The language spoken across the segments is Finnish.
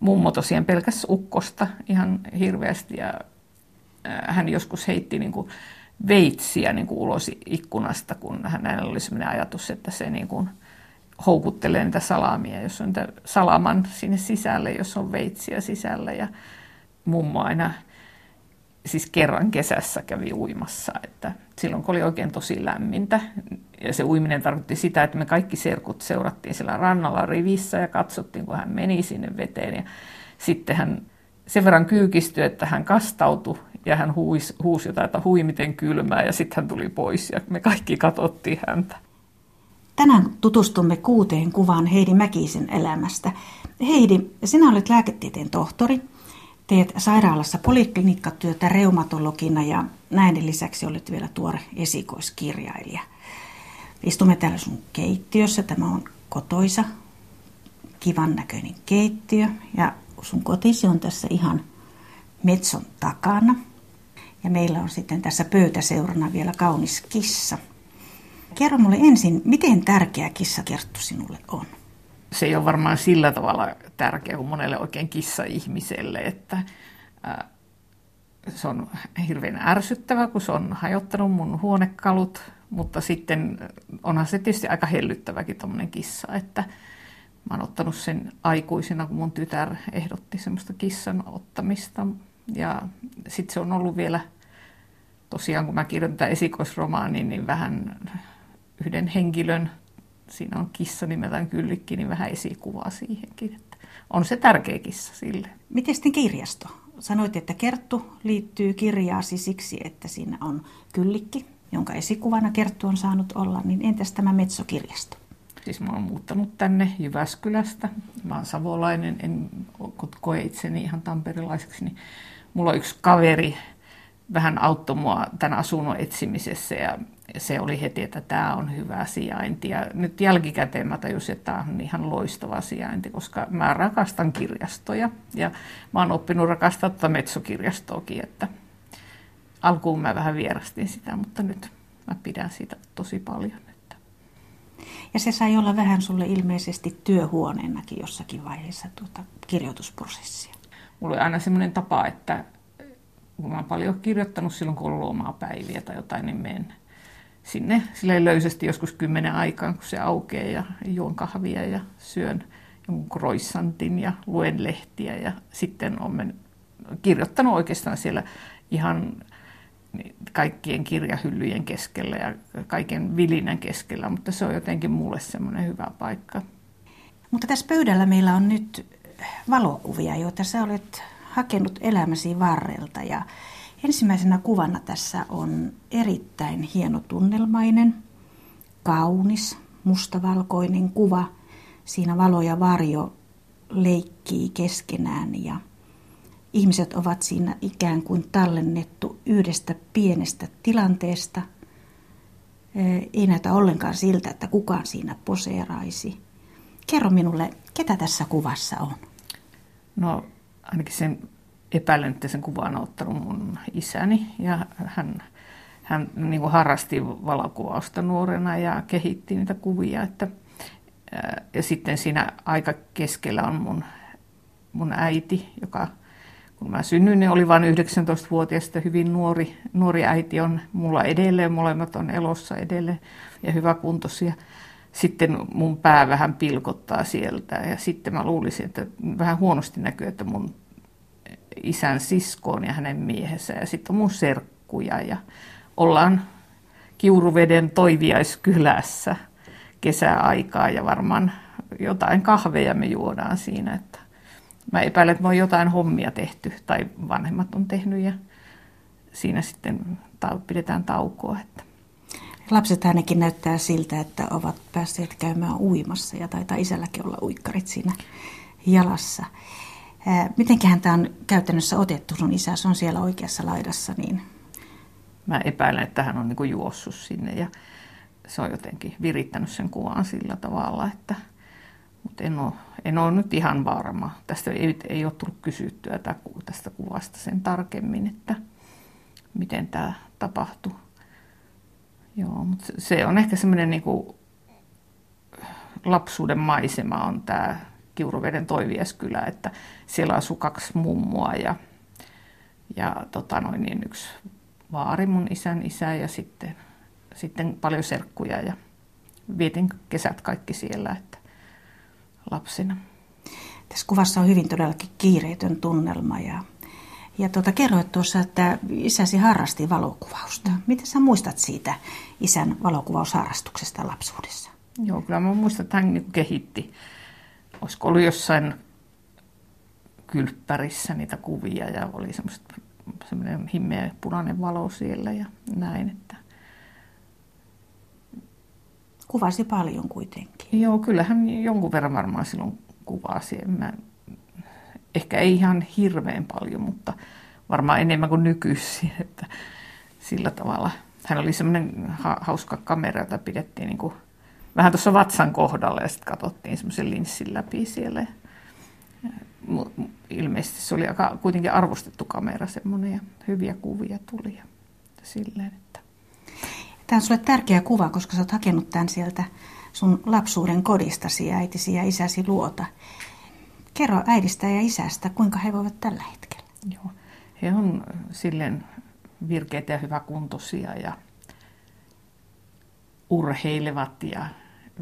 mummo tosiaan pelkäs ukkosta ihan hirveästi ja hän joskus heitti niin kuin veitsiä niin kuin ulos ikkunasta, kun hänellä oli sellainen ajatus, että se niin kuin houkuttelee niitä salamia, jos on niitä salaman sinne sisälle, jos on veitsiä sisällä. Ja mummo aina siis kerran kesässä kävi uimassa, että silloin kun oli oikein tosi lämmintä. Ja se uiminen tarkoitti sitä, että me kaikki serkut seurattiin siellä rannalla rivissä ja katsottiin, kun hän meni sinne veteen. Ja sitten hän sen verran kyykistyi, että hän kastautui ja hän huusi, huusi jotain, että hui miten kylmää ja sitten hän tuli pois ja me kaikki katsottiin häntä. Tänään tutustumme kuuteen kuvaan Heidi Mäkisen elämästä. Heidi, sinä olet lääketieteen tohtori, teet sairaalassa poliklinikkatyötä reumatologina ja näiden lisäksi olet vielä tuore esikoiskirjailija. Istumme täällä sun keittiössä. Tämä on kotoisa, kivan näköinen keittiö ja sun kotisi on tässä ihan metson takana. Ja meillä on sitten tässä pöytäseurana vielä kaunis kissa. Kerro mulle ensin, miten tärkeä kissakerttu sinulle on? Se ei ole varmaan sillä tavalla tärkeä kuin monelle oikein kissa-ihmiselle, että se on hirveän ärsyttävä, kun se on hajottanut mun huonekalut, mutta sitten onhan se tietysti aika hellyttäväkin tuommoinen kissa, että mä oon ottanut sen aikuisena, kun mun tytär ehdotti semmoista kissan ottamista. Ja sitten se on ollut vielä, tosiaan kun mä kirjoitan tätä esikoisromaania, niin vähän yhden henkilön, siinä on kissa nimeltään Kyllikki, niin vähän esikuvaa siihenkin. Että on se tärkeä kissa sille. Miten sitten kirjasto? Sanoit, että Kerttu liittyy kirjaasi siksi, että siinä on Kyllikki, jonka esikuvana Kerttu on saanut olla, niin entäs tämä Metso-kirjasto? Siis mä oon muuttanut tänne Jyväskylästä. Mä oon savolainen, en koe itseni ihan tamperilaiseksi. Niin mulla on yksi kaveri, vähän auttoi mua tämän asunnon etsimisessä ja se oli heti, että tämä on hyvä sijainti. Ja nyt jälkikäteen mä tajusin, että tämä on ihan loistava sijainti, koska mä rakastan kirjastoja ja mä oon oppinut rakastaa tätä metsokirjastoakin, että alkuun mä vähän vierastin sitä, mutta nyt mä pidän siitä tosi paljon. Että. Ja se sai olla vähän sulle ilmeisesti työhuoneenakin jossakin vaiheessa tuota kirjoitusprosessia. Mulla oli aina semmoinen tapa, että kun mä oon paljon kirjoittanut silloin, kun on ollut omaa päiviä tai jotain, niin menen sinne sille löysästi joskus kymmenen aikaan, kun se aukeaa ja juon kahvia ja syön jonkun croissantin ja luen lehtiä ja sitten olen kirjoittanut oikeastaan siellä ihan kaikkien kirjahyllyjen keskellä ja kaiken vilinän keskellä, mutta se on jotenkin mulle semmoinen hyvä paikka. Mutta tässä pöydällä meillä on nyt valokuvia, joita sä olet hakenut elämäsi varrelta ja Ensimmäisenä kuvana tässä on erittäin hieno tunnelmainen, kaunis, mustavalkoinen kuva. Siinä valo ja varjo leikkii keskenään ja ihmiset ovat siinä ikään kuin tallennettu yhdestä pienestä tilanteesta. Ei näytä ollenkaan siltä, että kukaan siinä poseeraisi. Kerro minulle, ketä tässä kuvassa on? No ainakin sen epäilen, että sen kuvan on ottanut mun isäni ja hän, hän niin kuin harrasti valokuvausta nuorena ja kehitti niitä kuvia. Että, ja sitten siinä aika keskellä on mun, mun äiti, joka kun mä synnyin, niin oli vain 19-vuotias, hyvin nuori, nuori äiti on mulla edelleen, molemmat on elossa edelleen ja hyvä kuntoisia. Sitten mun pää vähän pilkottaa sieltä ja sitten mä luulisin, että vähän huonosti näkyy, että mun isän siskoon ja hänen miehensä ja sitten mun serkkuja ja ollaan Kiuruveden toiviaiskylässä kesäaikaa ja varmaan jotain kahveja me juodaan siinä. Että mä epäilen, että me on jotain hommia tehty tai vanhemmat on tehnyt ja siinä sitten pidetään taukoa. Että. Lapset ainakin näyttää siltä, että ovat päässeet käymään uimassa ja taitaa isälläkin olla uikkarit siinä jalassa. Mitenköhän tämä on käytännössä otettu? Sun isä on siellä oikeassa laidassa. Niin... Mä epäilen, että hän on niin juossut sinne ja se on jotenkin virittänyt sen kuvan sillä tavalla, että mutta en ole, en ole nyt ihan varma. Tästä ei, ei ole tullut kysyttyä tästä kuvasta sen tarkemmin, että miten tämä tapahtui. Joo, mutta se on ehkä semmoinen niin lapsuuden maisema on tämä Kiuruveden Toivieskylä, että siellä asui kaksi mummua ja, ja tota noin, niin yksi vaari mun isän isä ja sitten, sitten paljon serkkuja ja vietin kesät kaikki siellä että lapsina. Tässä kuvassa on hyvin todellakin kiireetön tunnelma ja, ja tuota, kerroit tuossa, että isäsi harrasti valokuvausta. Miten sä muistat siitä isän valokuvausharrastuksesta lapsuudessa? Joo, kyllä mä muistan, että hän niin kehitti. Olisiko ollut jossain kylppärissä niitä kuvia ja oli semmoinen himmeä punainen valo siellä ja näin. Että... Kuvasi paljon kuitenkin. Joo, kyllähän jonkun verran varmaan silloin kuvasi. Mä, ehkä ei ihan hirveän paljon, mutta varmaan enemmän kuin nykyisin. Että sillä tavalla. Hän oli semmoinen ha- hauska kamera, jota pidettiin niin kuin vähän tuossa vatsan kohdalla ja sitten katsottiin semmoisen linssin läpi siellä. Ilmeisesti se oli aika kuitenkin arvostettu kamera semmoinen ja hyviä kuvia tuli ja silleen, että... Tämä on sulle tärkeä kuva, koska sä oot hakenut tämän sieltä sun lapsuuden kodistasi, äitisi ja isäsi luota. Kerro äidistä ja isästä, kuinka he voivat tällä hetkellä. Joo, he on silleen virkeitä ja hyväkuntoisia ja urheilevat ja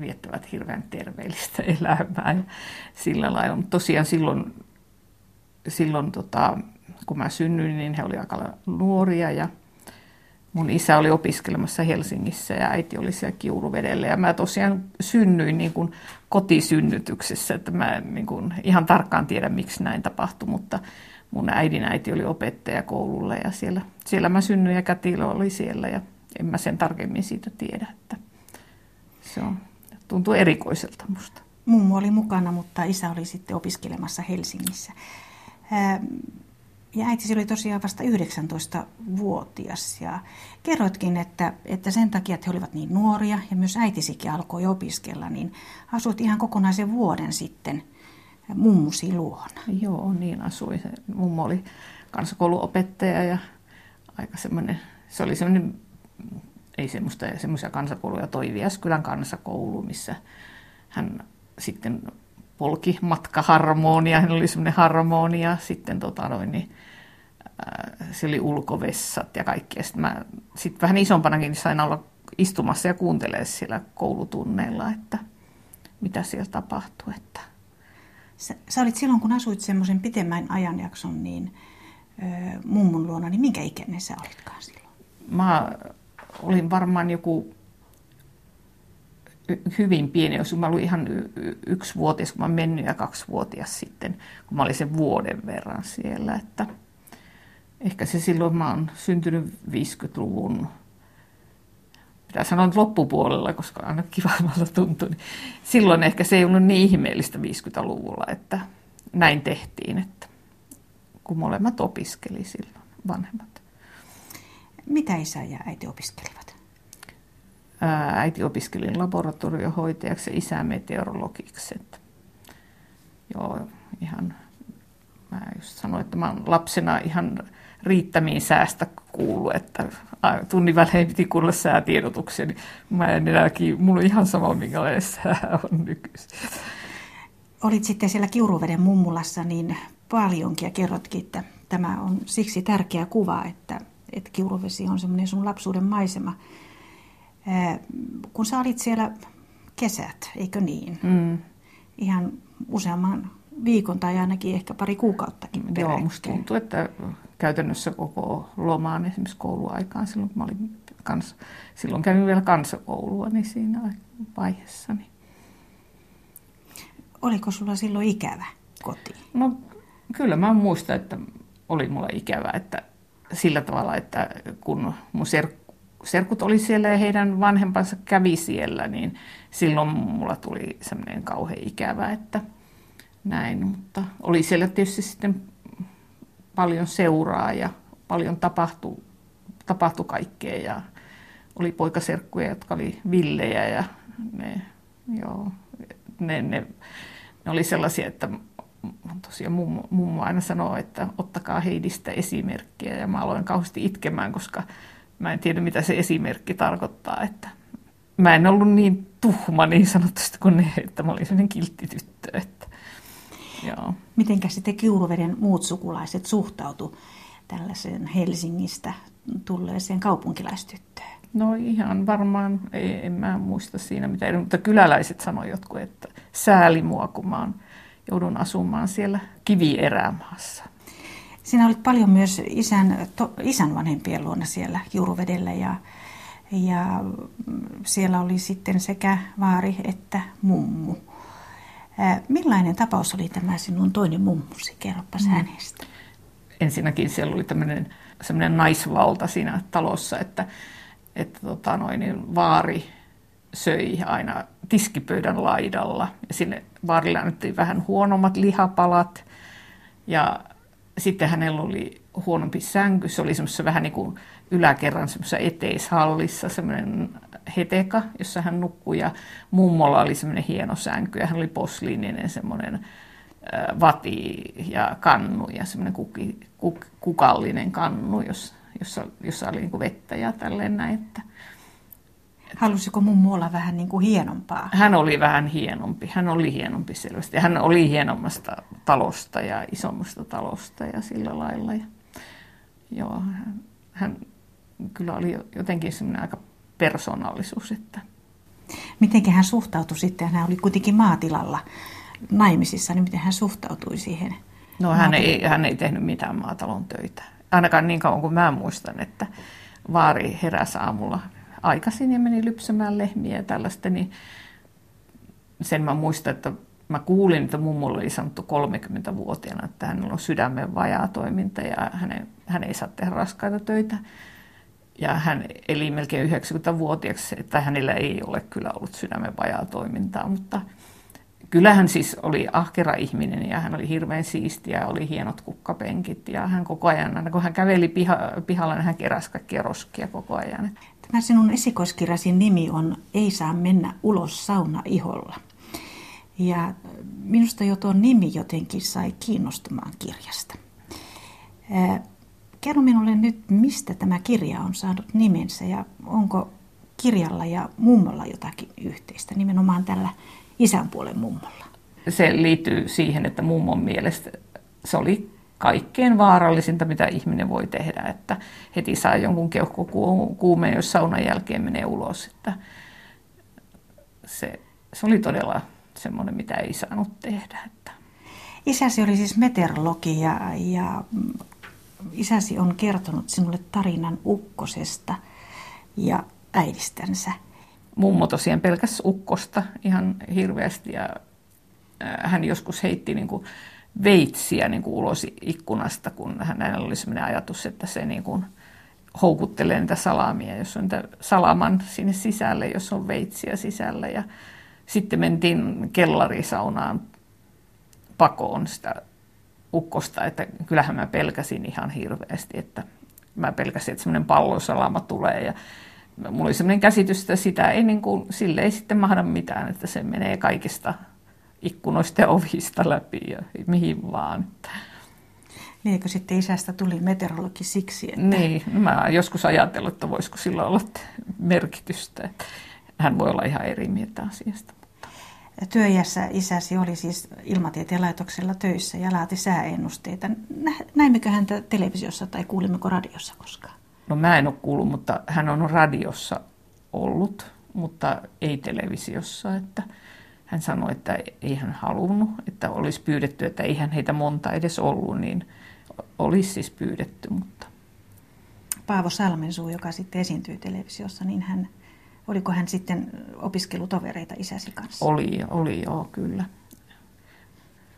viettävät hirveän terveellistä elämää. Ja sillä lailla. Mutta tosiaan silloin, silloin tota, kun mä synnyin, niin he olivat aika nuoria ja mun isä oli opiskelemassa Helsingissä ja äiti oli siellä Kiuruvedellä. Ja mä tosiaan synnyin niin kuin kotisynnytyksessä, että mä en niin kuin ihan tarkkaan tiedä, miksi näin tapahtui, mutta mun äidin äiti oli opettaja koululla ja siellä, siellä mä synnyin ja kätilö oli siellä ja en mä sen tarkemmin siitä tiedä, että se on, tuntuu erikoiselta musta. Mummo oli mukana, mutta isä oli sitten opiskelemassa Helsingissä. Ja äitisi oli tosiaan vasta 19-vuotias ja kerroitkin, että, että sen takia, että he olivat niin nuoria ja myös äitisikin alkoi opiskella, niin asuit ihan kokonaisen vuoden sitten mummusi luona. Joo, niin asui. Mummo oli kansakouluopettaja ja aika semmoinen, se oli semmoinen, ei semmoista, semmoisia kansakouluja, toi Vieskylän kansakoulu, missä hän sitten polki matkaharmonia, hän oli semmoinen harmonia, sitten tota noin, niin, äh, se oli ulkovessat ja kaikkea. Sitten mä sit vähän isompanakin sain olla istumassa ja kuuntelee siellä koulutunneilla, että mitä siellä tapahtui. Että... Sä, sä olit silloin, kun asuit semmoisen pitemmän ajanjakson, niin ö, mummun luona, niin minkä ikäinen sä olitkaan silloin? Mä olin varmaan joku hyvin pieni, jos mä olin ihan yksivuotias, kun mä mennyt ja kaksivuotias sitten, kun mä olin sen vuoden verran siellä. Että ehkä se silloin, mä oon syntynyt 50-luvun, pitää sanoa loppupuolella, koska aina kivammalta tuntui, niin silloin ehkä se ei ollut niin ihmeellistä 50-luvulla, että näin tehtiin, että kun molemmat opiskeli silloin, vanhemmat. Mitä isä ja äiti opiskelivat? äiti opiskeli laboratoriohoitajaksi ja isä meteorologiksi. Että joo, ihan, mä just sanoin, että mä lapsena ihan riittämiin säästä kuulu, että tunnin välein piti kuulla säätiedotuksia, niin mä en enääkin, mulla on ihan sama, minkälainen sää on nykyisin. Olit sitten siellä Kiuruveden mummulassa niin paljonkin ja kerrotkin, että tämä on siksi tärkeä kuva, että, että Kiuruvesi on semmoinen sun lapsuuden maisema. Kun sä olit siellä kesät, eikö niin? Mm. Ihan useamman viikon tai ainakin ehkä pari kuukauttakin peräkkäin. Joo, musta tuntuu, että käytännössä koko lomaan esimerkiksi kouluaikaan silloin, kun mä olin kans, silloin kävin vielä kansakoulua, niin siinä vaiheessa. Niin. Oliko sulla silloin ikävä koti? No kyllä mä muistan, että oli mulla ikävä, että sillä tavalla, että kun mun serkut oli siellä ja heidän vanhempansa kävi siellä, niin silloin mulla tuli semmoinen kauhean ikävä, että näin. Mutta oli siellä tietysti sitten paljon seuraa ja paljon tapahtui, tapahtui kaikkea ja oli poikaserkkuja, jotka oli villejä ja ne, joo, ne, ne, ne oli sellaisia, että tosiaan mummo, mummo aina sanoo, että ottakaa Heidistä esimerkkiä ja mä aloin kauheasti itkemään, koska mä en tiedä mitä se esimerkki tarkoittaa, että mä en ollut niin tuhma niin sanotusti kuin ne, että mä olin sellainen kiltti tyttö. Että, Joo. Mitenkä sitten Kiuruveden muut sukulaiset suhtautu tällaiseen Helsingistä tulleeseen kaupunkilaistyttöön? No ihan varmaan, ei, en mä muista siinä mitään, mutta kyläläiset sanoivat jotkut, että sääli mua, kun mä joudun asumaan siellä kivierämaassa. Sinä olit paljon myös isän, to, isän vanhempien luona siellä Juuruvedellä ja, ja siellä oli sitten sekä vaari että mummu. Millainen tapaus oli tämä sinun toinen mummusi? Kerropas mm. hänestä. Ensinnäkin siellä oli tämmöinen semmoinen naisvalta siinä talossa, että, että tota noin, niin vaari söi aina tiskipöydän laidalla. Ja sinne vaarille annettiin vähän huonommat lihapalat. Ja sitten hänellä oli huonompi sänky. Se oli semmoisessa vähän niin kuin yläkerran semmoisessa eteishallissa, semmoinen heteka, jossa hän nukkui. Ja mummolla oli semmoinen hieno sänky ja hän oli posliininen semmoinen vati ja kannu ja semmoinen kuki, kuk, kukallinen kannu, jossa, jossa oli niin vettä ja tälleen näin. Että, Halusiko mummu olla vähän niin kuin hienompaa? Hän oli vähän hienompi. Hän oli hienompi selvästi. Hän oli hienommasta talosta ja isommasta talosta ja sillä lailla. Ja, joo, hän, hän kyllä oli jotenkin semmoinen aika persoonallisuus. Että... Miten hän suhtautui sitten? Hän oli kuitenkin maatilalla naimisissa, niin miten hän suhtautui siihen? No hän ei, hän ei tehnyt mitään maatalon töitä. Ainakaan niin kauan kuin mä muistan, että vaari heräsi aamulla aikaisin ja meni lypsämään lehmiä ja tällaista, niin sen mä muistan, että mä kuulin, että mummulle oli sanottu 30-vuotiaana, että hänellä on sydämen vajaa toiminta ja hän, hän ei saa tehdä raskaita töitä. Ja hän eli melkein 90-vuotiaaksi, että hänellä ei ole kyllä ollut sydämen vajaa toimintaa, mutta kyllähän siis oli ahkera ihminen ja hän oli hirveän siistiä ja oli hienot kukkapenkit ja hän koko ajan, aina kun hän käveli piha, pihalla, niin hän keräsi kaikkia roskia koko ajan. Tämä sinun esikoiskirjasi nimi on Ei saa mennä ulos sauna iholla. Ja minusta jo tuo nimi jotenkin sai kiinnostumaan kirjasta. Kerro minulle nyt, mistä tämä kirja on saanut nimensä ja onko kirjalla ja mummolla jotakin yhteistä, nimenomaan tällä isän puolen mummolla? Se liittyy siihen, että mummon mielestä se oli kaikkein vaarallisinta, mitä ihminen voi tehdä, että heti saa jonkun keuhkokuumeen, jos saunan jälkeen menee ulos. Että se, se oli todella semmoinen, mitä ei saanut tehdä. Että. Isäsi oli siis meteorologi ja, ja isäsi on kertonut sinulle tarinan ukkosesta ja äidistänsä. Mummo tosiaan pelkäs ukkosta ihan hirveästi ja hän joskus heitti niin kuin veitsiä niin kuin ulos ikkunasta, kun hänellä oli sellainen ajatus, että se niin kuin houkuttelee niitä salamia, jos on niitä salaman sinne sisälle, jos on veitsiä sisällä. Ja sitten mentiin kellarisaunaan pakoon sitä ukkosta, että kyllähän mä pelkäsin ihan hirveästi, että mä pelkäsin, että semmoinen pallosalama tulee ja mulla oli semmoinen käsitys, että sitä ei niin kuin, sille ei sitten mahda mitään, että se menee kaikista ikkunoista ja ovista läpi ja mihin vaan. Niinkö sitten isästä tuli meteorologi siksi? Että... Niin, mä joskus ajatellut, että voisiko sillä olla merkitystä. Hän voi olla ihan eri mieltä asiasta. Mutta... Työjässä isäsi oli siis ilmatieteen laitoksella töissä ja laati sääennusteita. Näimmekö häntä televisiossa tai kuulimmeko radiossa koskaan? No mä en ole kuullut, mutta hän on radiossa ollut, mutta ei televisiossa. Että hän sanoi, että ei hän halunnut, että olisi pyydetty, että eihän heitä monta edes ollut, niin olisi siis pyydetty. Mutta... Paavo Salmensuu, joka sitten esiintyi televisiossa, niin hän, oliko hän sitten opiskelutovereita isäsi kanssa? Oli, oli joo, kyllä.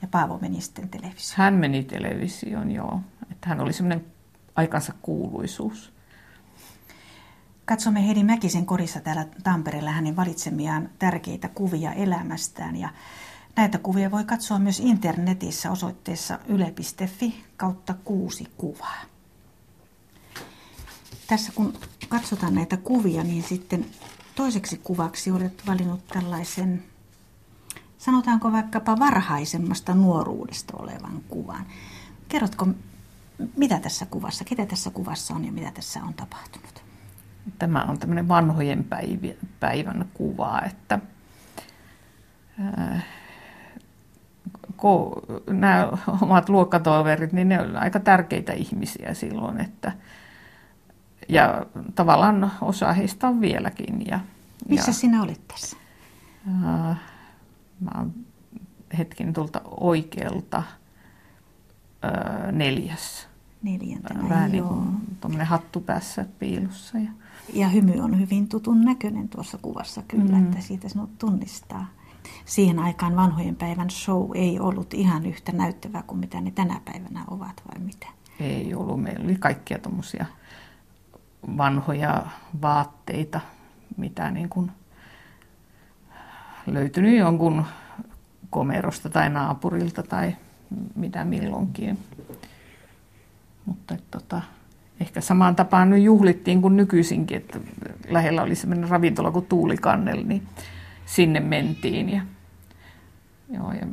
Ja Paavo meni sitten televisioon? Hän meni televisioon, joo. Että hän oli semmoinen aikansa kuuluisuus. Katsomme Heidi Mäkisen korissa täällä Tampereella hänen valitsemiaan tärkeitä kuvia elämästään. Ja näitä kuvia voi katsoa myös internetissä osoitteessa yle.fi kautta kuusi kuvaa. Tässä kun katsotaan näitä kuvia, niin sitten toiseksi kuvaksi olet valinnut tällaisen, sanotaanko vaikkapa varhaisemmasta nuoruudesta olevan kuvan. Kerrotko, mitä tässä kuvassa, ketä tässä kuvassa on ja mitä tässä on tapahtunut? Tämä on tämmöinen vanhojen päivän kuva, että nämä omat luokkatoverit, niin ne on aika tärkeitä ihmisiä silloin, että ja tavallaan osa heistä on vieläkin. Ja, Missä ja, sinä olit tässä? Äh, mä oon hetken tuolta oikealta äh, neljäs. Neljäntenä, Vähän niin joo. kuin hattu päässä piilussa. Ja, Ja hymy on hyvin tutun näköinen tuossa kuvassa kyllä, Mm. että siitä sinut tunnistaa. Siihen aikaan vanhojen päivän show ei ollut ihan yhtä näyttävää kuin mitä ne tänä päivänä ovat, vai mitä? ei ollut. Meillä oli kaikkia tuommoisia vanhoja vaatteita, mitä niin kuin löytynyt jonkun komerosta tai naapurilta tai mitä milloinkin. Mutta tota, ehkä samaan tapaan nyt juhlittiin kuin nykyisinkin, että lähellä oli sellainen ravintola kuin Tuulikannel, niin sinne mentiin. Ja, joo, ja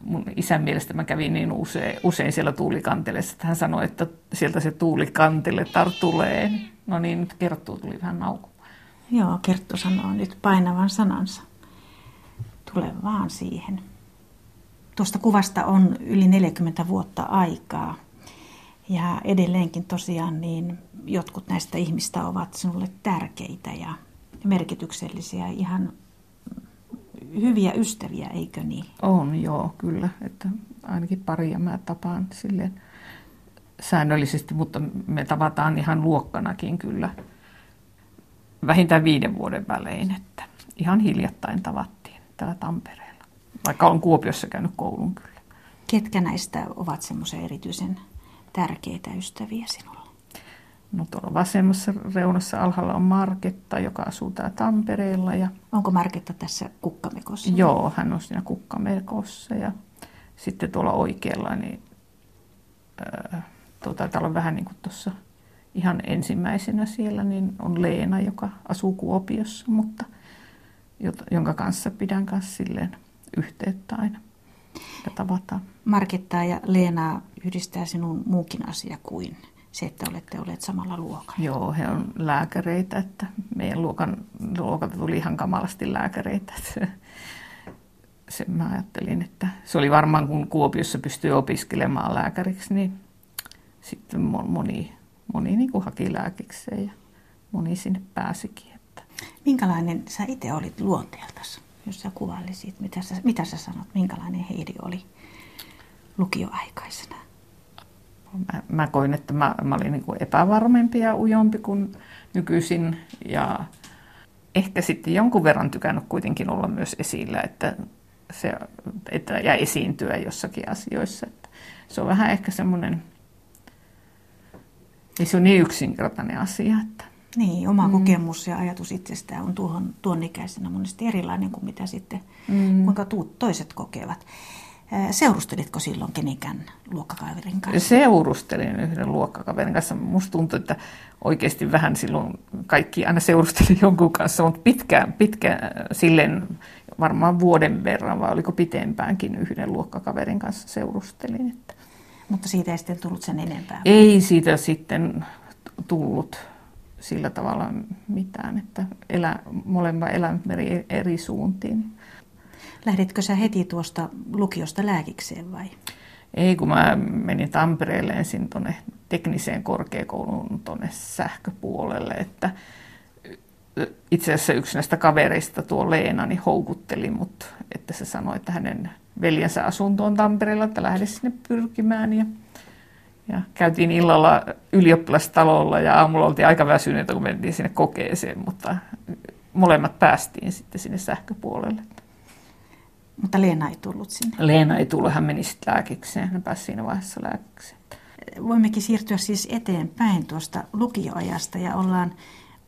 mun isän mielestä mä kävin niin usein, usein siellä tuulikantelessa, että hän sanoi, että sieltä se tuulikantele tar tulee. No niin, nyt kertoo tuli vähän nauku. Joo, Kerttu sanoo nyt painavan sanansa. Tule vaan siihen. Tuosta kuvasta on yli 40 vuotta aikaa. Ja edelleenkin tosiaan niin jotkut näistä ihmistä ovat sinulle tärkeitä ja merkityksellisiä, ihan hyviä ystäviä, eikö niin? On, joo, kyllä. Että ainakin paria mä tapaan silleen säännöllisesti, mutta me tavataan ihan luokkanakin kyllä vähintään viiden vuoden välein, että ihan hiljattain tavattiin täällä Tampereella, vaikka olen Kuopiossa käynyt koulun kyllä. Ketkä näistä ovat semmoisia erityisen tärkeitä ystäviä sinulle? No tuolla vasemmassa reunassa alhaalla on Marketta, joka asuu täällä Tampereella ja Onko Marketta tässä kukkamekossa? Joo, hän on siinä kukkamerkossa ja sitten tuolla oikealla, niin ää, tuota, täällä on vähän niin kuin tuossa ihan ensimmäisenä siellä, niin on Leena, joka asuu Kuopiossa, mutta jonka kanssa pidän kanssa silleen yhteyttä aina ja tavataan. Markettaa ja Leenaa yhdistää sinun muukin asia kuin se, että olette olleet samalla luokalla. Joo, he on lääkäreitä, että meidän luokan, luokalta tuli ihan kamalasti lääkäreitä. Että se mä ajattelin, että se oli varmaan kun Kuopiossa pystyi opiskelemaan lääkäriksi, niin sitten mo- moni, moni niin kuin haki lääkikseen ja moni sinne pääsikin. Että. Minkälainen sä itse olit luonteeltasi, jos sä kuvailisit, mitä sä, mitä sä sanot, minkälainen Heidi oli lukioaikaisena? Mä, mä koin, että mä, mä olin niin kuin epävarmempi ja ujompi kuin nykyisin ja ehkä sitten jonkun verran tykännyt kuitenkin olla myös esillä, että, se, että ja esiintyä jossakin asioissa. Että se on vähän ehkä semmoinen, ei se ole niin yksinkertainen asia. Että. Niin, oma mm. kokemus ja ajatus itsestään on tuohon, tuon ikäisenä monesti erilainen kuin mitä sitten, Mm. kuinka tuut toiset kokevat. Seurustelitko silloin kenenkään luokkakaverin kanssa? Seurustelin yhden luokkakaverin kanssa. Musta tuntui, että oikeasti vähän silloin kaikki aina seurusteli jonkun kanssa, mutta pitkään, pitkään silleen varmaan vuoden verran, vai oliko pitempäänkin yhden luokkakaverin kanssa seurustelin. Että Mutta siitä ei sitten tullut sen enempää. ei siitä sitten tullut sillä tavalla mitään, että elä, molemmat elämät meni eri suuntiin. Lähditkö sä heti tuosta lukiosta lääkikseen vai? Ei, kun mä menin Tampereelle ensin tuonne tekniseen korkeakouluun tuonne sähköpuolelle, että itse asiassa yksi näistä kavereista, tuo Leena, niin houkutteli mut, että se sanoi, että hänen veljensä asunto on Tampereella, että lähde sinne pyrkimään. Ja, ja käytiin illalla ylioppilastalolla ja aamulla oltiin aika väsyneitä, kun mentiin sinne kokeeseen, mutta molemmat päästiin sitten sinne sähköpuolelle. Mutta Leena ei tullut sinne. Leena ei tullut, hän meni sitten lääkikseen, hän pääsi siinä vaiheessa lääkikseen. Voimmekin siirtyä siis eteenpäin tuosta lukioajasta ja ollaan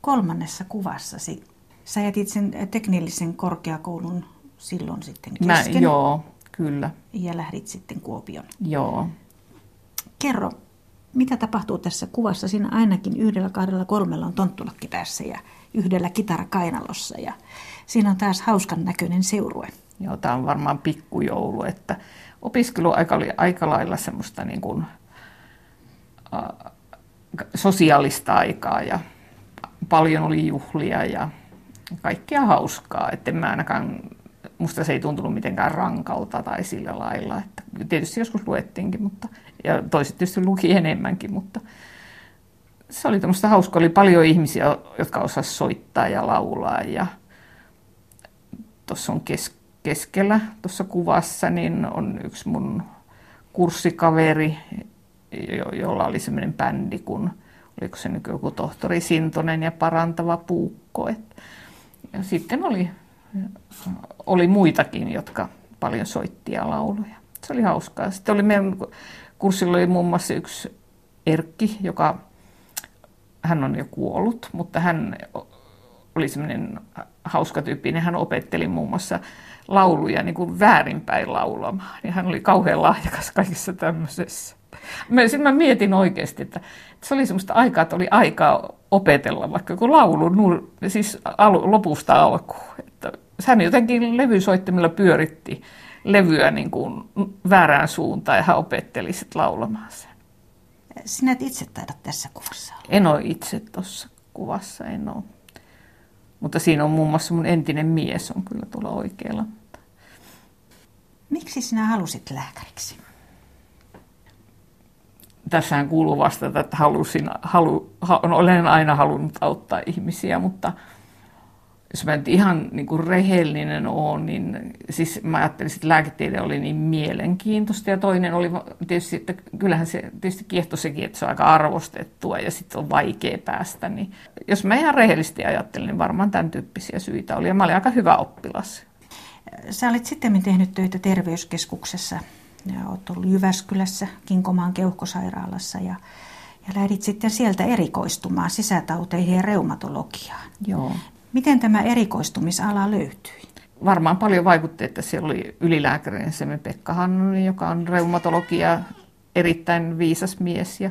kolmannessa kuvassasi. Sä jätit sen teknillisen korkeakoulun silloin sitten Mä, kesken joo, kyllä, ja lähdit sitten Kuopion. joo. Kerro, mitä tapahtuu tässä kuvassa? Siinä ainakin yhdellä, kahdella, kolmella on tonttulakki päässä ja yhdellä kitara kainalossa. Ja siinä on taas hauskan näköinen seurue. Joo, tämä on varmaan pikkujoulu, että opiskeluaika oli aika lailla semmoista niin kuin, äh, sosiaalista aikaa ja paljon oli juhlia ja kaikkia hauskaa. Että en mä ainakaan musta se ei tuntunut mitenkään rankalta tai sillä lailla. Että tietysti joskus luettiinkin, mutta, ja toiset tietysti luki enemmänkin, mutta se oli tämmöistä hauskaa. Oli paljon ihmisiä, jotka osasivat soittaa ja laulaa. Ja tuossa on kes, keskellä tuossa kuvassa, niin on yksi mun kurssikaveri, jo, jolla oli semmoinen bändi, kun oliko se nyt joku tohtori Sintonen ja parantava puukko. Et, ja sitten oli, oli muitakin, jotka paljon soitti ja lauluja. Se oli hauskaa. Sitten oli meidän kurssilla oli muun muassa yksi Erkki, joka hän on jo kuollut, mutta hän oli semmoinen hauska tyyppi, niin hän opetteli muun muassa lauluja niin kuin väärinpäin laulamaan. Niin hän oli kauhean lahjakas kaikissa tämmöisessä. Mä, mä mietin oikeasti, että, että se oli semmoista aikaa, että oli aikaa opetella vaikka joku laulu siis alu, lopusta alkuun. Että hän jotenkin levysoittimilla pyöritti levyä niin kuin väärään suuntaan ja hän opetteli sitten laulamaan sen. Sinä et itse taida tässä kuvassa olla. En ole itse tuossa kuvassa, en ole. Mutta siinä on muun muassa mun entinen mies on kyllä tuolla oikealla. Miksi sinä halusit lääkäriksi? Tässähän kuuluu vastata, että halusin, halu, olen aina halunnut auttaa ihmisiä, mutta – jos mä nyt ihan niin kuin rehellinen olen, niin siis mä ajattelin, että lääketiede oli niin mielenkiintoista. Ja toinen oli tietysti, että kyllähän se tietysti kiehto sekin, että se on aika arvostettua ja sitten on vaikea päästä. Niin jos mä ihan rehellisesti ajattelin, niin varmaan tämän tyyppisiä syitä oli. Ja mä olin aika hyvä oppilas. Sä olit sitten tehnyt töitä terveyskeskuksessa ja olet ollut Jyväskylässä, Kinkomaan keuhkosairaalassa ja, ja lähdit sitten sieltä erikoistumaan sisätauteihin ja reumatologiaan. Joo. Miten tämä erikoistumisala löytyi? Varmaan paljon vaikutti, että siellä oli ylilääkärin Semi Pekka Hannunen, joka on reumatologia, erittäin viisas mies. Ja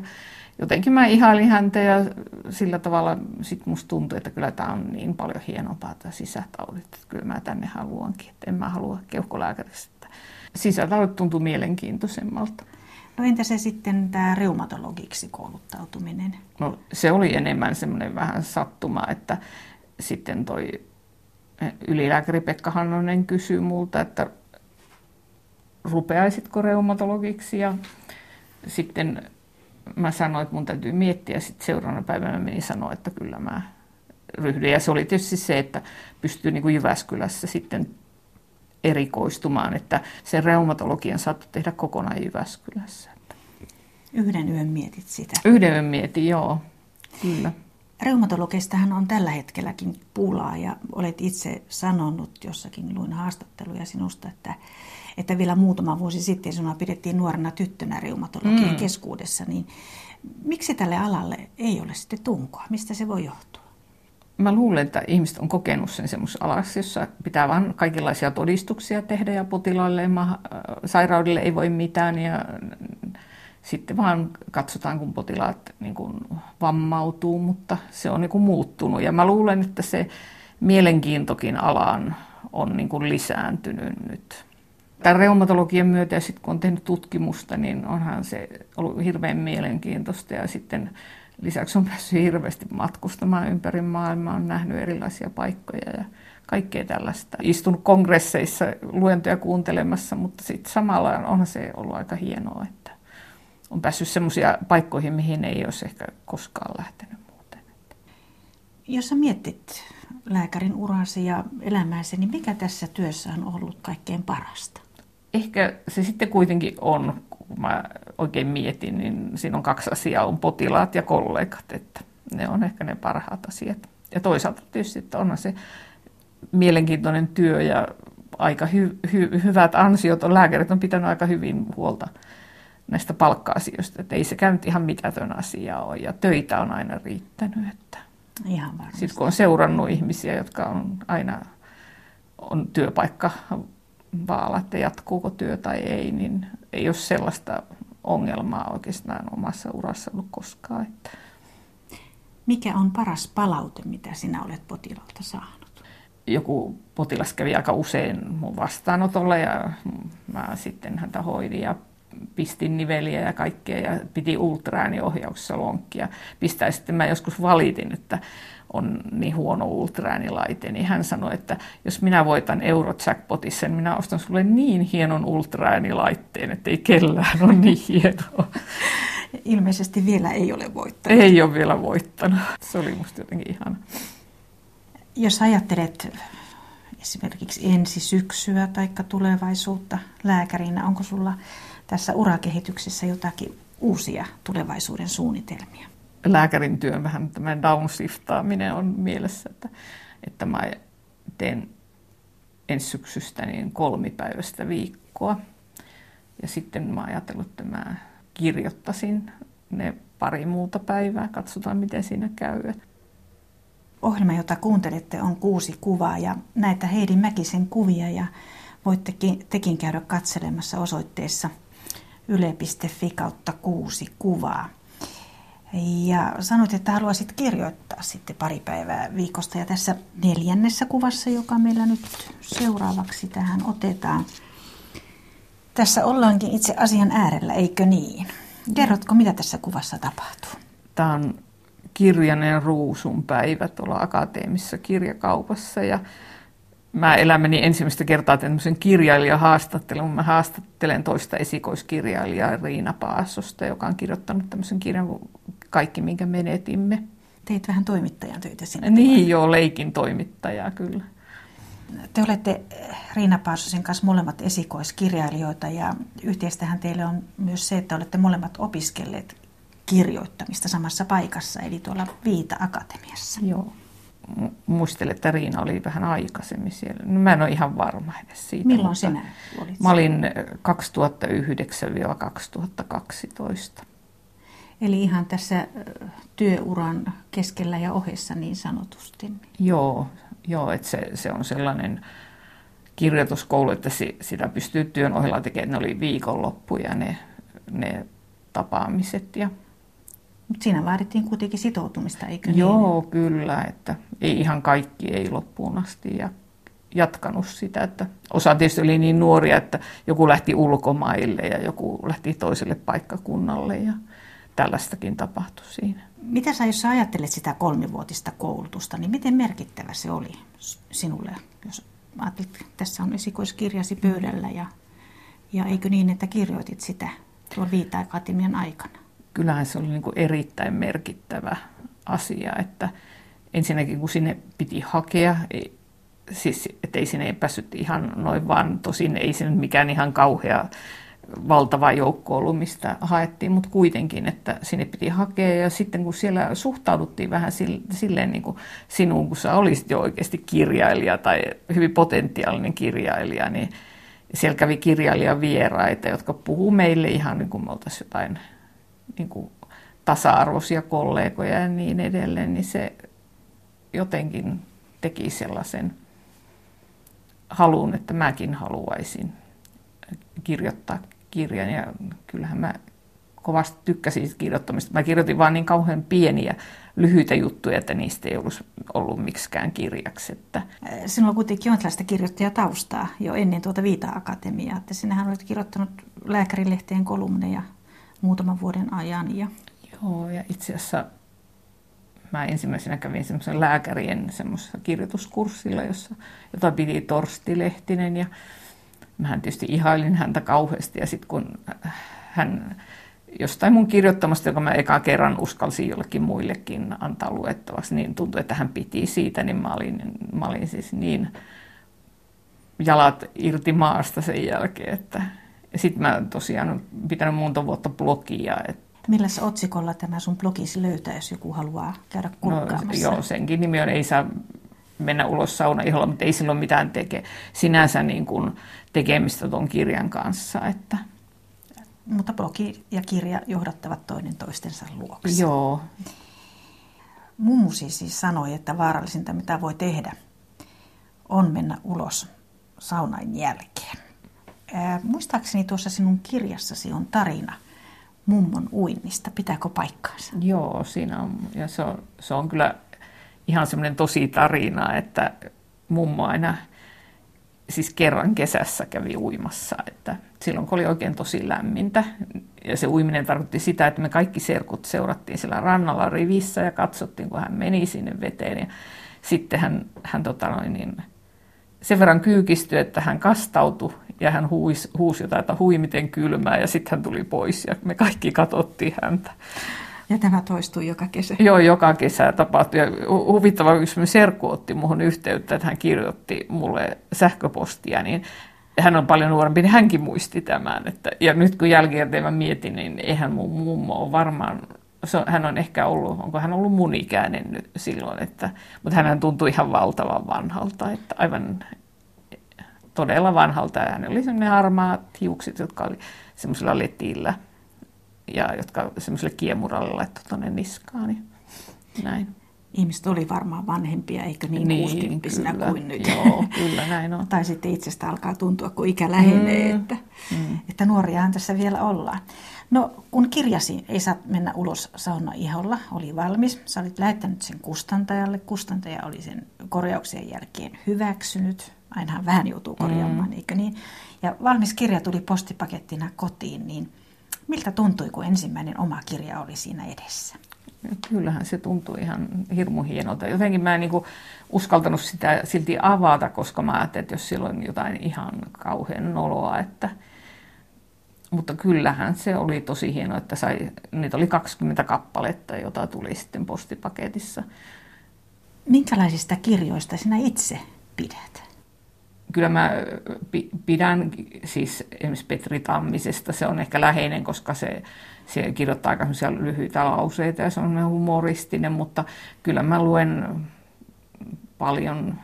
jotenkin mä ihailin häntä ja sillä tavalla sit musta tuntui, että kyllä tämä on niin paljon hienompaa tämä sisätaudit, että kyllä mä tänne haluankin, että en mä halua keuhkolääkäristä. Sisätaudit tuntuu mielenkiintoisemmalta. No entä se sitten tämä reumatologiksi kouluttautuminen? No se oli enemmän semmoinen vähän sattuma, että sitten toi ylilääkäri Pekka Hannonen kysyi multa, että rupeaisitko reumatologiksi ja sitten mä sanoin, että mun täytyy miettiä. Sitten seuraavana päivänä menin sanoa, että kyllä mä ryhdyin. Ja se oli tietysti se, että pystyy niin kuin Jyväskylässä sitten erikoistumaan, että sen reumatologian saattoi tehdä kokonaan Jyväskylässä. Yhden yön mietit sitä? Yhden yön mietin, joo, kyllä. Reumatologistahan on tällä hetkelläkin pulaa ja olet itse sanonut jossakin, luin haastatteluja sinusta, että, että vielä muutama vuosi sitten sinua pidettiin nuorena tyttönä reumatologian mm. keskuudessa, niin miksi tälle alalle ei ole sitten tunkoa? Mistä se voi johtua? Mä luulen, että ihmiset on kokenut sen semmoisessa alassa, jossa pitää vain kaikenlaisia todistuksia tehdä ja potilaalle sairaudelle ei voi mitään ja sitten vaan katsotaan, kun potilaat niin kuin vammautuu, mutta se on niin kuin muuttunut. Ja mä luulen, että se mielenkiintokin alaan on niin kuin lisääntynyt nyt. Tämän reumatologian myötä ja sitten kun on tehnyt tutkimusta, niin onhan se ollut hirveän mielenkiintoista. Ja sitten lisäksi on päässyt hirveästi matkustamaan ympäri maailmaa, on nähnyt erilaisia paikkoja ja kaikkea tällaista. Istunut kongresseissa luentoja kuuntelemassa, mutta sitten samalla onhan se ollut aika hienoa, että on päässyt semmoisia paikkoihin, mihin ei olisi ehkä koskaan lähtenyt muuten. Jos sä mietit lääkärin urasi ja elämääsi, niin mikä tässä työssä on ollut kaikkein parasta? Ehkä se sitten kuitenkin on, kun mä oikein mietin, niin siinä on kaksi asiaa, on potilaat ja kollegat, että ne on ehkä ne parhaat asiat. Ja toisaalta tietysti, että onhan se mielenkiintoinen työ ja aika hy- hy- hyvät ansiot on. Lääkärit on pitänyt aika hyvin huolta näistä palkka-asioista. Että ei se käynyt ihan mitätön asia ole ja töitä on aina riittänyt. Että ihan varmasti. Sitten kun on seurannut ihmisiä, jotka on aina on työpaikka vaala, että jatkuuko työ tai ei, niin ei ole sellaista ongelmaa oikeastaan omassa urassa ollut koskaan. Että. Mikä on paras palaute, mitä sinä olet potilaalta saanut? Joku potilas kävi aika usein mun vastaanotolla ja mä sitten häntä hoidin ja pistin niveliä ja kaikkea ja piti ultraääniohjauksessa lonkkia. Pistää sitten mä joskus valitin, että on niin huono ultraäänilaite, niin hän sanoi, että jos minä voitan Eurojackpotissa, niin minä ostan sulle niin hienon ultraäänilaitteen, että ei kellään ole niin hienoa. Ilmeisesti vielä ei ole voittanut. Ei ole vielä voittanut. Se oli musta jotenkin ihana. Jos ajattelet esimerkiksi ensi syksyä tai tulevaisuutta lääkärinä, onko sulla tässä urakehityksessä jotakin uusia tulevaisuuden suunnitelmia? Lääkärin työn vähän tämä downshiftaaminen on mielessä, että, että mä teen ensi syksystä niin kolmipäiväistä viikkoa. Ja sitten mä ajatellut, että mä kirjoittasin ne pari muuta päivää, katsotaan miten siinä käy. Ohjelma, jota kuuntelette, on kuusi kuvaa ja näitä Heidi Mäkisen kuvia ja voitte tekin käydä katselemassa osoitteessa yle.fi kautta kuusi kuvaa. Ja sanoit, että haluaisit kirjoittaa sitten pari päivää viikosta. Ja tässä neljännessä kuvassa, joka meillä nyt seuraavaksi tähän otetaan, tässä ollaankin itse asian äärellä, eikö niin? Kerrotko, mitä tässä kuvassa tapahtuu? Tämä on Kirjanen Ruusun päivä tuolla akateemisessa kirjakaupassa ja mä elämäni ensimmäistä kertaa tämmöisen kirjailijahaastattelun. Mä haastattelen toista esikoiskirjailijaa Riina Paasosta, joka on kirjoittanut tämmöisen kirjan Kaikki, minkä menetimme. Teit vähän toimittajan töitä sinne. Niin joo, leikin toimittajaa kyllä. Te olette Riina Paasosen kanssa molemmat esikoiskirjailijoita ja yhteistähän teille on myös se, että olette molemmat opiskelleet kirjoittamista samassa paikassa, eli tuolla Viita-akatemiassa. Joo. Muistelen, että Riina oli vähän aikaisemmin siellä. No, mä en ole ihan varma edes siitä. Milloin sinä olit? Mä olin 2009-2012. Eli ihan tässä työuran keskellä ja ohessa niin sanotusti. Joo, joo että se, se on sellainen kirjoituskoulu, että sitä pystyy työn ohella tekemään. Ne oli viikonloppuja ne, ne tapaamiset ja mutta siinä vaadittiin kuitenkin sitoutumista, eikö niin? Joo, kyllä. Että ei ihan kaikki ei loppuun asti ja jatkanut sitä. Että osa tietysti oli niin nuoria, että joku lähti ulkomaille ja joku lähti toiselle paikkakunnalle ja tällaistakin tapahtui siinä. Mitä sä, jos sä ajattelet sitä kolmivuotista koulutusta, niin miten merkittävä se oli sinulle? Jos ajattelet, että tässä on esikoiskirjasi pöydällä ja, ja eikö niin, että kirjoitit sitä tuon viita-akatemian aikana? Kyllähän se oli niin kuin erittäin merkittävä asia, että ensinnäkin kun sinne piti hakea, ei, siis että ei sinne päässyt ihan noin vaan, tosin ei se mikään ihan kauhea valtava joukko ollut, mistä haettiin, mutta kuitenkin, että sinne piti hakea. Ja sitten kun siellä suhtauduttiin vähän silleen niin kuin sinuun, kun sä olisit jo oikeasti kirjailija tai hyvin potentiaalinen kirjailija, niin siellä kävi kirjailijavieraita, jotka puhuu meille ihan niin kuin me oltaisiin jotain niin kuin tasa-arvoisia kollegoja ja niin edelleen, niin se jotenkin teki sellaisen halun, että mäkin haluaisin kirjoittaa kirjan. Ja kyllähän mä kovasti tykkäsin kirjoittamista. Mä kirjoitin vaan niin kauhean pieniä, lyhyitä juttuja, että niistä ei ollut, ollut miksikään kirjaksi. Että... Sinulla on kuitenkin jonkinlaista kirjoittajataustaa jo ennen tuota Viita-akatemiaa. Että sinähän olet kirjoittanut lääkärilehteen kolumneja muutaman vuoden ajan. Ja... Joo, ja itse asiassa mä ensimmäisenä kävin semmoisen lääkärien semmoisessa kirjoituskurssilla, jossa, jota piti Torsti Lehtinen ja mähän tietysti ihailin häntä kauheasti ja sitten kun hän jostain mun kirjoittamasta, joka mä eka kerran uskalsin jollekin muillekin antaa luettavaksi, niin tuntui, että hän piti siitä, niin mä olin, mä olin siis niin jalat irti maasta sen jälkeen, että sitten mä tosiaan pitänyt monta vuotta blogia. Et... Millä otsikolla tämä sun blogisi löytää, jos joku haluaa käydä kurkkaamassa? No, joo, senkin nimi on Ei saa mennä ulos iholla, mutta ei silloin mitään teke, sinänsä niin kuin tekemistä tuon kirjan kanssa. Että... Mutta blogi ja kirja johdattavat toinen toistensa luokse. Joo. Mummusi siis sanoi, että vaarallisinta mitä voi tehdä on mennä ulos saunain jälkeen. Ää, muistaakseni tuossa sinun kirjassasi on tarina mummon uinnista. Pitääkö paikkaansa? Joo, siinä on. Ja se on, se on kyllä ihan semmoinen tosi tarina, että mummo aina siis kerran kesässä kävi uimassa, että silloin kun oli oikein tosi lämmintä. Ja se uiminen tarkoitti sitä, että me kaikki serkut seurattiin siellä rannalla rivissä ja katsottiin, kun hän meni sinne veteen. Ja sitten hän, hän tota noin, niin, sen verran kyykistyi, että hän kastautui ja hän huusi, huusi jotain, että hui miten kylmää ja sitten hän tuli pois ja me kaikki katsottiin häntä. Ja tämä toistuu joka kesä. Joo, joka kesä tapahtui. Ja huvittava, yksi serkku otti muuhun yhteyttä, että hän kirjoitti mulle sähköpostia, niin hän on paljon nuorempi, niin hänkin muisti tämän. Että, ja nyt kun jälkikäteen mä mietin, niin eihän mun mummo ole varmaan, se hän on ehkä ollut, onko hän ollut mun ikäinen nyt silloin, että, mutta hän tuntui ihan valtavan vanhalta, että aivan todella vanhalta. Ja hän oli sellainen harmaat hiukset, jotka oli semmoisella letillä ja jotka semmoiselle kiemuralle laittoi tuonne niskaan. Niin näin. Ihmiset oli varmaan vanhempia, eikö niin, niin kyllä, kuin nyt. Joo, kyllä näin on. tai sitten itsestä alkaa tuntua, kun ikä lähenee, mm, että, mm. että nuoriahan tässä vielä ollaan. No, kun kirjasi Ei saa mennä ulos sauna iholla, oli valmis. Sä olit lähettänyt sen kustantajalle. Kustantaja oli sen korjauksien jälkeen hyväksynyt. Ainahan vähän joutuu korjaamaan, mm. eikö niin? Ja valmis kirja tuli postipakettina kotiin, niin – Miltä tuntui, kun ensimmäinen oma kirja oli siinä edessä? Kyllähän se tuntui ihan hirmu hienolta. Jotenkin mä en niin uskaltanut sitä silti avata, koska mä ajattelin, että jos silloin jotain ihan kauhean noloa, että mutta kyllähän se oli tosi hieno, että sai, niitä oli 20 kappaletta, jota tuli sitten postipaketissa. Minkälaisista kirjoista sinä itse pidät? kyllä mä pidän siis esimerkiksi Petri Tammisesta, se on ehkä läheinen, koska se, se kirjoittaa aika lyhyitä lauseita ja se on humoristinen, mutta kyllä mä luen paljon,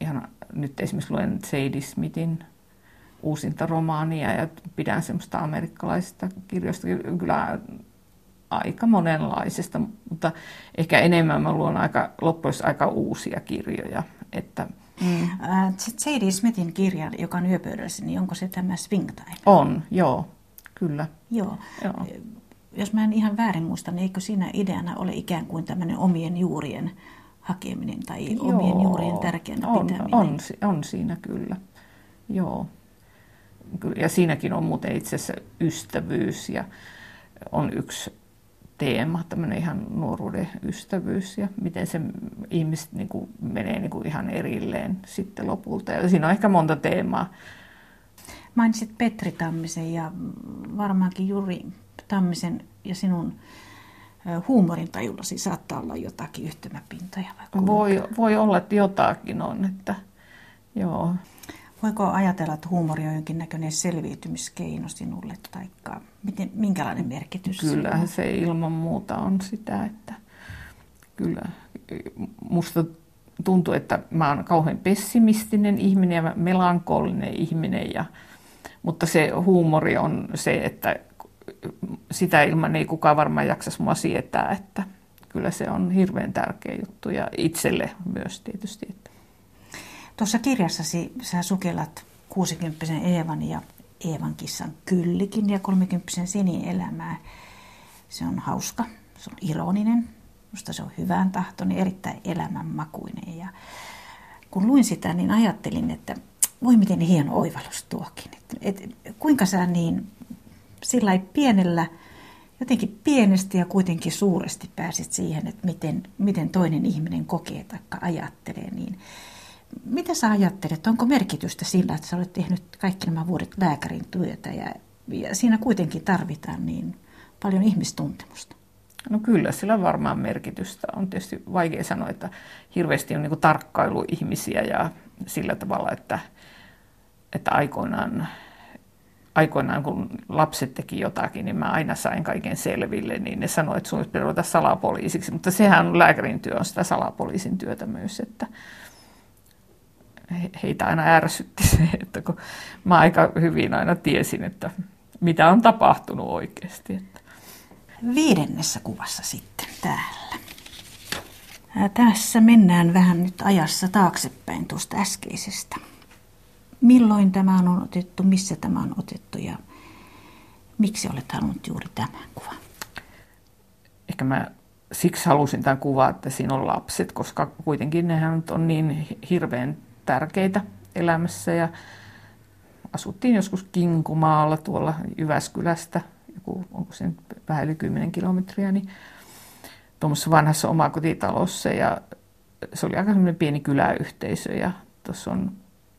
ihan nyt esimerkiksi luen Sadie Smithin uusinta romaania ja pidän semmoista amerikkalaisista kirjoista kyllä aika monenlaisesta, mutta ehkä enemmän mä luon aika, loppujen aika uusia kirjoja, että – Mm. J.D. Smithin kirja, joka on yöpöydässä, niin onko se tämä Swing Time? On, joo, kyllä. Joo. joo. Jos mä en ihan väärin muista, niin eikö siinä ideana ole ikään kuin tämmöinen omien juurien hakeminen tai joo, omien juurien tärkeänä on, pitäminen? On, on siinä kyllä, joo. Ja siinäkin on muuten itse asiassa ystävyys ja on yksi teema, tämmöinen ihan nuoruuden ystävyys ja miten se ihmiset niin kuin menee niin kuin ihan erilleen sitten lopulta. Ja siinä on ehkä monta teemaa. Mainitsit Petri Tammisen ja varmaankin Juri Tammisen ja sinun huumorintajullasi saattaa olla jotakin yhtymäpintoja. Voi, voi olla, että jotakin on. Että, joo. Voiko ajatella, että huumori on jonkinnäköinen selviytymiskeino sinulle, tai miten, minkälainen merkitys Kyllä se ilman muuta on sitä, että kyllä musta tuntuu, että mä oon kauhean pessimistinen ihminen ja melankolinen ihminen, ja, mutta se huumori on se, että sitä ilman ei kukaan varmaan jaksaisi mua sietää, että kyllä se on hirveän tärkeä juttu ja itselle myös tietysti. Että. Tuossa kirjassasi sä sukellat 60 Eevan ja Eevan kissan Kyllikin ja 30 Sinin elämää. Se on hauska, se on ironinen, musta se on hyvän tahtoinen, erittäin elämänmakuinen. Ja kun luin sitä, niin ajattelin, että voi miten hieno oivallus tuokin. Et, et, kuinka sä niin sillä pienellä, jotenkin pienesti ja kuitenkin suuresti pääsit siihen, että miten, miten toinen ihminen kokee tai ajattelee, niin mitä sä ajattelet, onko merkitystä sillä, että sä olet tehnyt kaikki nämä vuodet lääkärin työtä ja, ja siinä kuitenkin tarvitaan niin paljon ihmistuntemusta? No kyllä, sillä varmaan merkitystä. On tietysti vaikea sanoa, että hirveästi on niin tarkkailu ihmisiä ja sillä tavalla, että, että aikoinaan, aikoinaan kun lapset teki jotakin, niin mä aina sain kaiken selville, niin ne sanoivat, että sun pitäisi salapoliisiksi. Mutta sehän on lääkärin työ, on sitä salapoliisin työtä myös, että, heitä aina ärsytti se, että kun mä aika hyvin aina tiesin, että mitä on tapahtunut oikeasti. Että. Viidennessä kuvassa sitten täällä. Tässä mennään vähän nyt ajassa taaksepäin tuosta äskeisestä. Milloin tämä on otettu, missä tämä on otettu ja miksi olet halunnut juuri tämän kuvan? Ehkä mä siksi halusin tämän kuvan, että siinä on lapset, koska kuitenkin nehän on niin hirveän tärkeitä elämässä ja asuttiin joskus Kinkumaalla tuolla Jyväskylästä, joku, onko se vähän yli 10 kilometriä, niin tuommoisessa vanhassa omakotitalossa ja se oli aika semmoinen pieni kyläyhteisö ja tuossa on,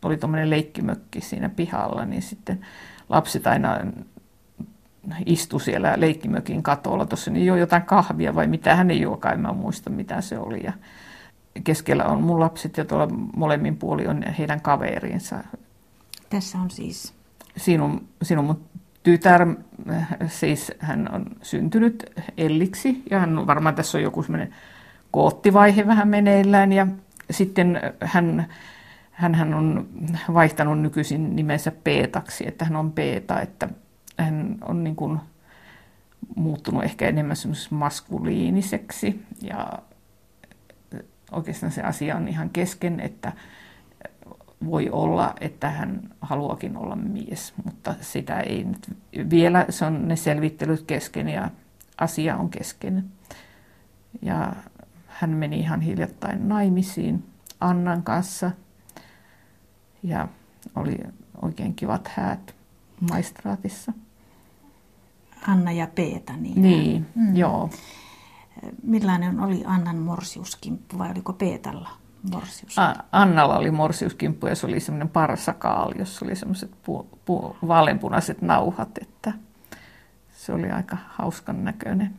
oli tuommoinen leikkimökki siinä pihalla, niin sitten lapset aina istu siellä leikkimökin katolla. Tuossa niin jo jotain kahvia vai mitä hän ei juokaan, en mä muista mitä se oli. Ja keskellä on mun lapset ja tuolla molemmin puoli on heidän kaverinsa. Tässä on siis? Siinä on mun tytär, siis hän on syntynyt Elliksi ja hän on, varmaan tässä on joku semmoinen koottivaihe vähän meneillään ja sitten hän, hän on vaihtanut nykyisin nimensä Peetaksi, että hän on Peeta, että hän on niin kuin muuttunut ehkä enemmän maskuliiniseksi ja oikeastaan se asia on ihan kesken, että voi olla, että hän haluakin olla mies, mutta sitä ei nyt vielä, se on ne selvittelyt kesken ja asia on kesken. Ja hän meni ihan hiljattain naimisiin Annan kanssa ja oli oikein kivat häät maistraatissa. Anna ja Peeta, niin. Niin, mm. joo. Millainen oli Annan morsiuskimppu vai oliko Peetalla morsius? Annalla oli morsiuskimppu ja se oli semmoinen parsakaali, jossa oli semmoiset pu- pu- vaaleanpunaiset nauhat, että se oli aika hauskan näköinen.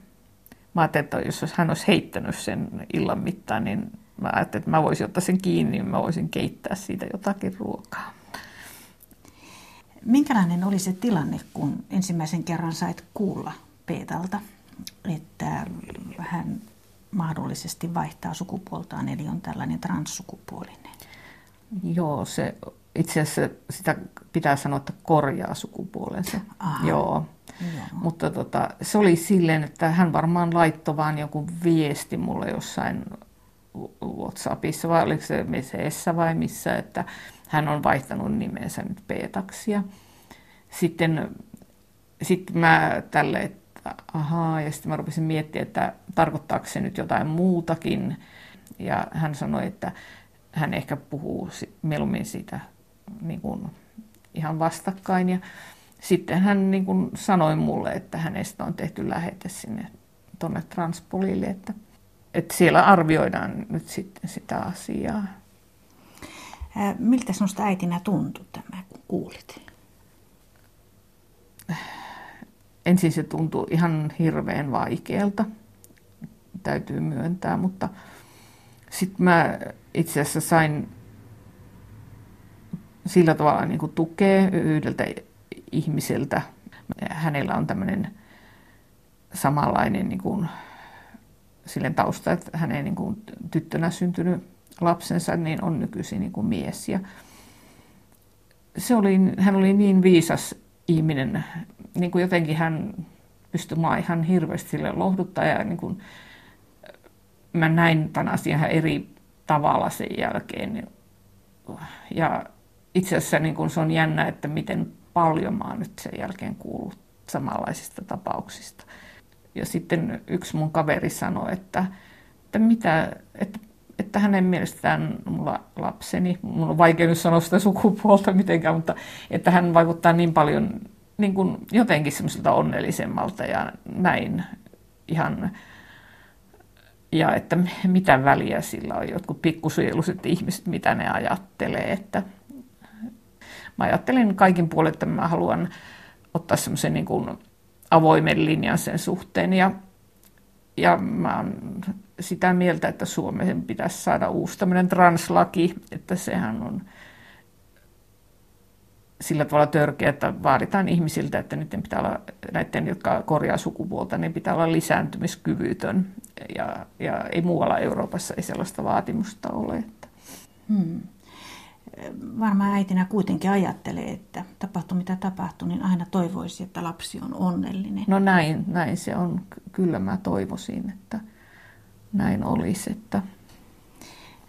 Mä ajattelin, että jos hän olisi heittänyt sen illan mittaan, niin mä ajattelin, että mä voisin ottaa sen kiinni, niin mä voisin keittää siitä jotakin ruokaa. Minkälainen oli se tilanne, kun ensimmäisen kerran sait kuulla Peetalta, että hän mahdollisesti vaihtaa sukupuoltaan, eli on tällainen transsukupuolinen? Joo, se itse asiassa sitä pitää sanoa, että korjaa sukupuolensa. Aha. Joo. Joo. Mutta tota, se oli silleen, että hän varmaan laittoi vaan joku viesti mulle jossain Whatsappissa, vai oliko se Meseissä vai missä, että hän on vaihtanut nimensä nyt Peetaksi. Sitten, sitten mä tälle, että ahaa, ja sitten mä rupesin miettimään, että tarkoittaako se nyt jotain muutakin. Ja hän sanoi, että hän ehkä puhuu mieluummin siitä niin kuin ihan vastakkain. Ja sitten hän niin kuin sanoi mulle, että hänestä on tehty lähete sinne tuonne Transpolille, että, että siellä arvioidaan nyt sitten sitä asiaa. Miltä sinusta äitinä tuntui tämä, kun kuulit? Ensin se tuntui ihan hirveän vaikealta, täytyy myöntää, mutta sitten mä itse asiassa sain sillä tavalla niin kuin tukea yhdeltä ihmiseltä. Hänellä on tämmöinen samanlainen niin kuin, silleen tausta, että hänen niin kuin, tyttönä syntynyt lapsensa niin on nykyisin niin kuin mies. Ja se oli, hän oli niin viisas ihminen, niin kuin jotenkin hän pystyi mua ihan hirveästi sille lohduttaa ja niin kuin, mä näin tämän asian eri tavalla sen jälkeen. Ja itse asiassa niin kuin se on jännä, että miten paljon mä oon nyt sen jälkeen kuullut samanlaisista tapauksista. Ja sitten yksi mun kaveri sanoi, että, että, mitä, että, että hänen mielestään mulla lapseni, mun on vaikea nyt sanoa sitä sukupuolta mitenkään, mutta että hän vaikuttaa niin paljon niin kuin jotenkin semmoiselta onnellisemmalta ja näin ihan ja että mitä väliä sillä on jotkut pikkusieluiset ihmiset, mitä ne ajattelee. Että mä ajattelin kaikin puolin, että mä haluan ottaa semmoisen niin kuin avoimen linjan sen suhteen ja, ja mä oon sitä mieltä, että Suomeen pitäisi saada uusi tämmöinen translaki, että sehän on sillä tavalla törkeä, että vaaditaan ihmisiltä, että niiden pitää olla, näiden, jotka korjaa sukupuolta, niin pitää olla lisääntymiskyvytön. Ja, ja ei muualla Euroopassa ei sellaista vaatimusta ole. Että. Hmm. Varmaan äitinä kuitenkin ajattelee, että tapahtuu mitä tapahtuu, niin aina toivoisi, että lapsi on onnellinen. No näin, näin se on. Kyllä mä toivoisin, että näin olisi. Että...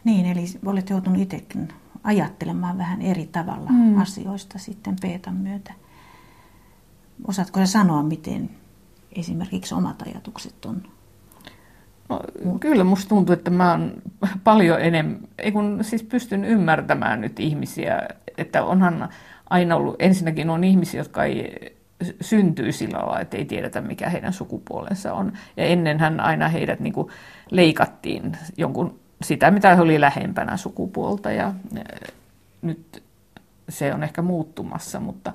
Niin, eli olet joutunut itsekin ajattelemaan vähän eri tavalla mm. asioista sitten Peetan myötä. Osaatko sä sanoa, miten esimerkiksi omat ajatukset on No, kyllä musta tuntuu, että mä oon paljon enemmän, kun siis pystyn ymmärtämään nyt ihmisiä, että onhan aina ollut, ensinnäkin on ihmisiä, jotka ei syntyy sillä lailla, että ei tiedetä mikä heidän sukupuolensa on. Ja ennenhän aina heidät niin kuin leikattiin jonkun sitä, mitä he oli lähempänä sukupuolta ja nyt se on ehkä muuttumassa, mutta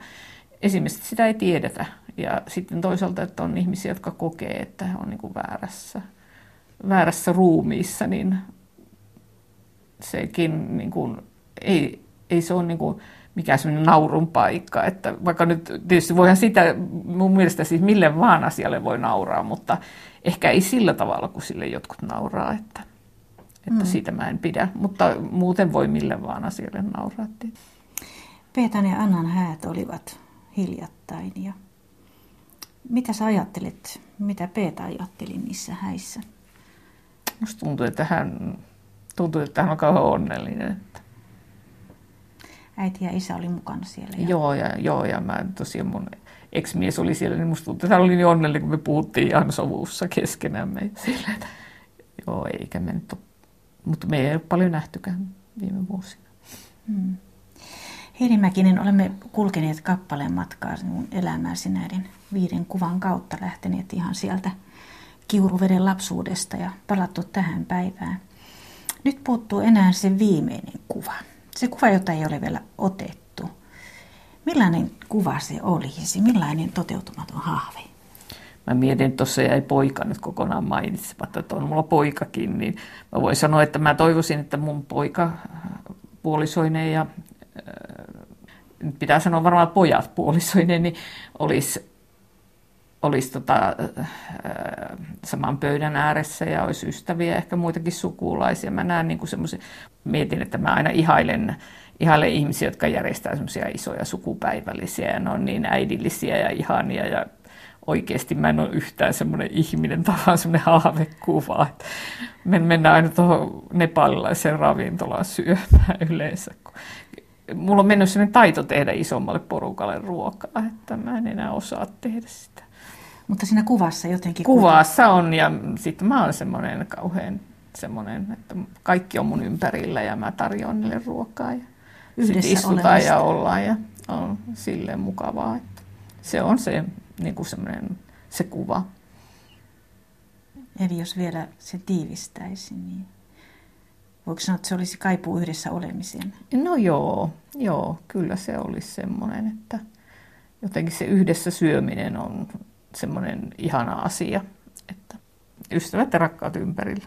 esimerkiksi sitä ei tiedetä. Ja sitten toisaalta, että on ihmisiä, jotka kokee, että he on niin kuin väärässä, väärässä ruumiissa, niin sekin niin kuin, ei, ei se ole niin kuin mikään sellainen naurun paikka. Että vaikka nyt tietysti voihan sitä, mun mielestä siis mille vaan asialle voi nauraa, mutta ehkä ei sillä tavalla, kuin sille jotkut nauraa, että, että mm. siitä mä en pidä. Mutta muuten voi mille vaan asialle nauraa. Peetan ja Annan häät olivat hiljattain ja mitä sä ajattelit, mitä Peeta ajatteli niissä häissä? Musta tuntuu, että hän, tuntuu, että hän on kauhean onnellinen. Että... Äiti ja isä oli mukana siellä. Ja... Joo, ja, joo, ja mä tosiaan mun ex-mies oli siellä, niin musta tuntuu, että hän oli niin onnellinen, kun me puhuttiin ihan sovussa keskenämme. Sillä, että, joo, eikä me nyt ole, mutta me ei ole paljon nähtykään viime vuosina. Hmm. Heidi Mäkinen, olemme kulkeneet kappaleen matkaa sinun elämääsi näiden viiden kuvan kautta lähteneet ihan sieltä Kiuruveden lapsuudesta ja palattu tähän päivään. Nyt puuttuu enää se viimeinen kuva. Se kuva, jota ei ole vielä otettu. Millainen kuva se olisi? Millainen toteutumaton hahve? Mä mietin, tuossa jäi poika nyt kokonaan mainitsematta, että on mulla poikakin, niin mä voin sanoa, että mä toivoisin, että mun poika puolisoineen ja nyt pitää sanoa varmaan pojat puolisoinen, niin olisi, olisi tota, saman pöydän ääressä ja olisi ystäviä, ehkä muitakin sukulaisia. Mä näen niin semmoisen, mietin, että mä aina ihailen, ihailen ihmisiä, jotka järjestää semmoisia isoja sukupäivällisiä ja ne on niin äidillisiä ja ihania ja oikeasti mä en ole yhtään semmoinen ihminen, vaan semmoinen haavekuva. Me mennään aina tuohon nepalilaiseen ravintolaan syömään yleensä, mulla on mennyt sellainen taito tehdä isommalle porukalle ruokaa, että mä en enää osaa tehdä sitä. Mutta siinä kuvassa jotenkin... Kuvassa on ja sitten mä oon semmoinen kauhean semmoinen, että kaikki on mun ympärillä ja mä tarjoan niille ruokaa ja Yhdessä istutaan olemista. ja ollaan ja on silleen mukavaa. Että se on se, niin kuin semmoinen, se kuva. Eli jos vielä se tiivistäisi, niin Voiko sanoa, että se olisi kaipuu yhdessä olemiseen? No joo, joo, kyllä se olisi semmoinen, että jotenkin se yhdessä syöminen on semmoinen ihana asia, että ystävät ja rakkaat ympärillä.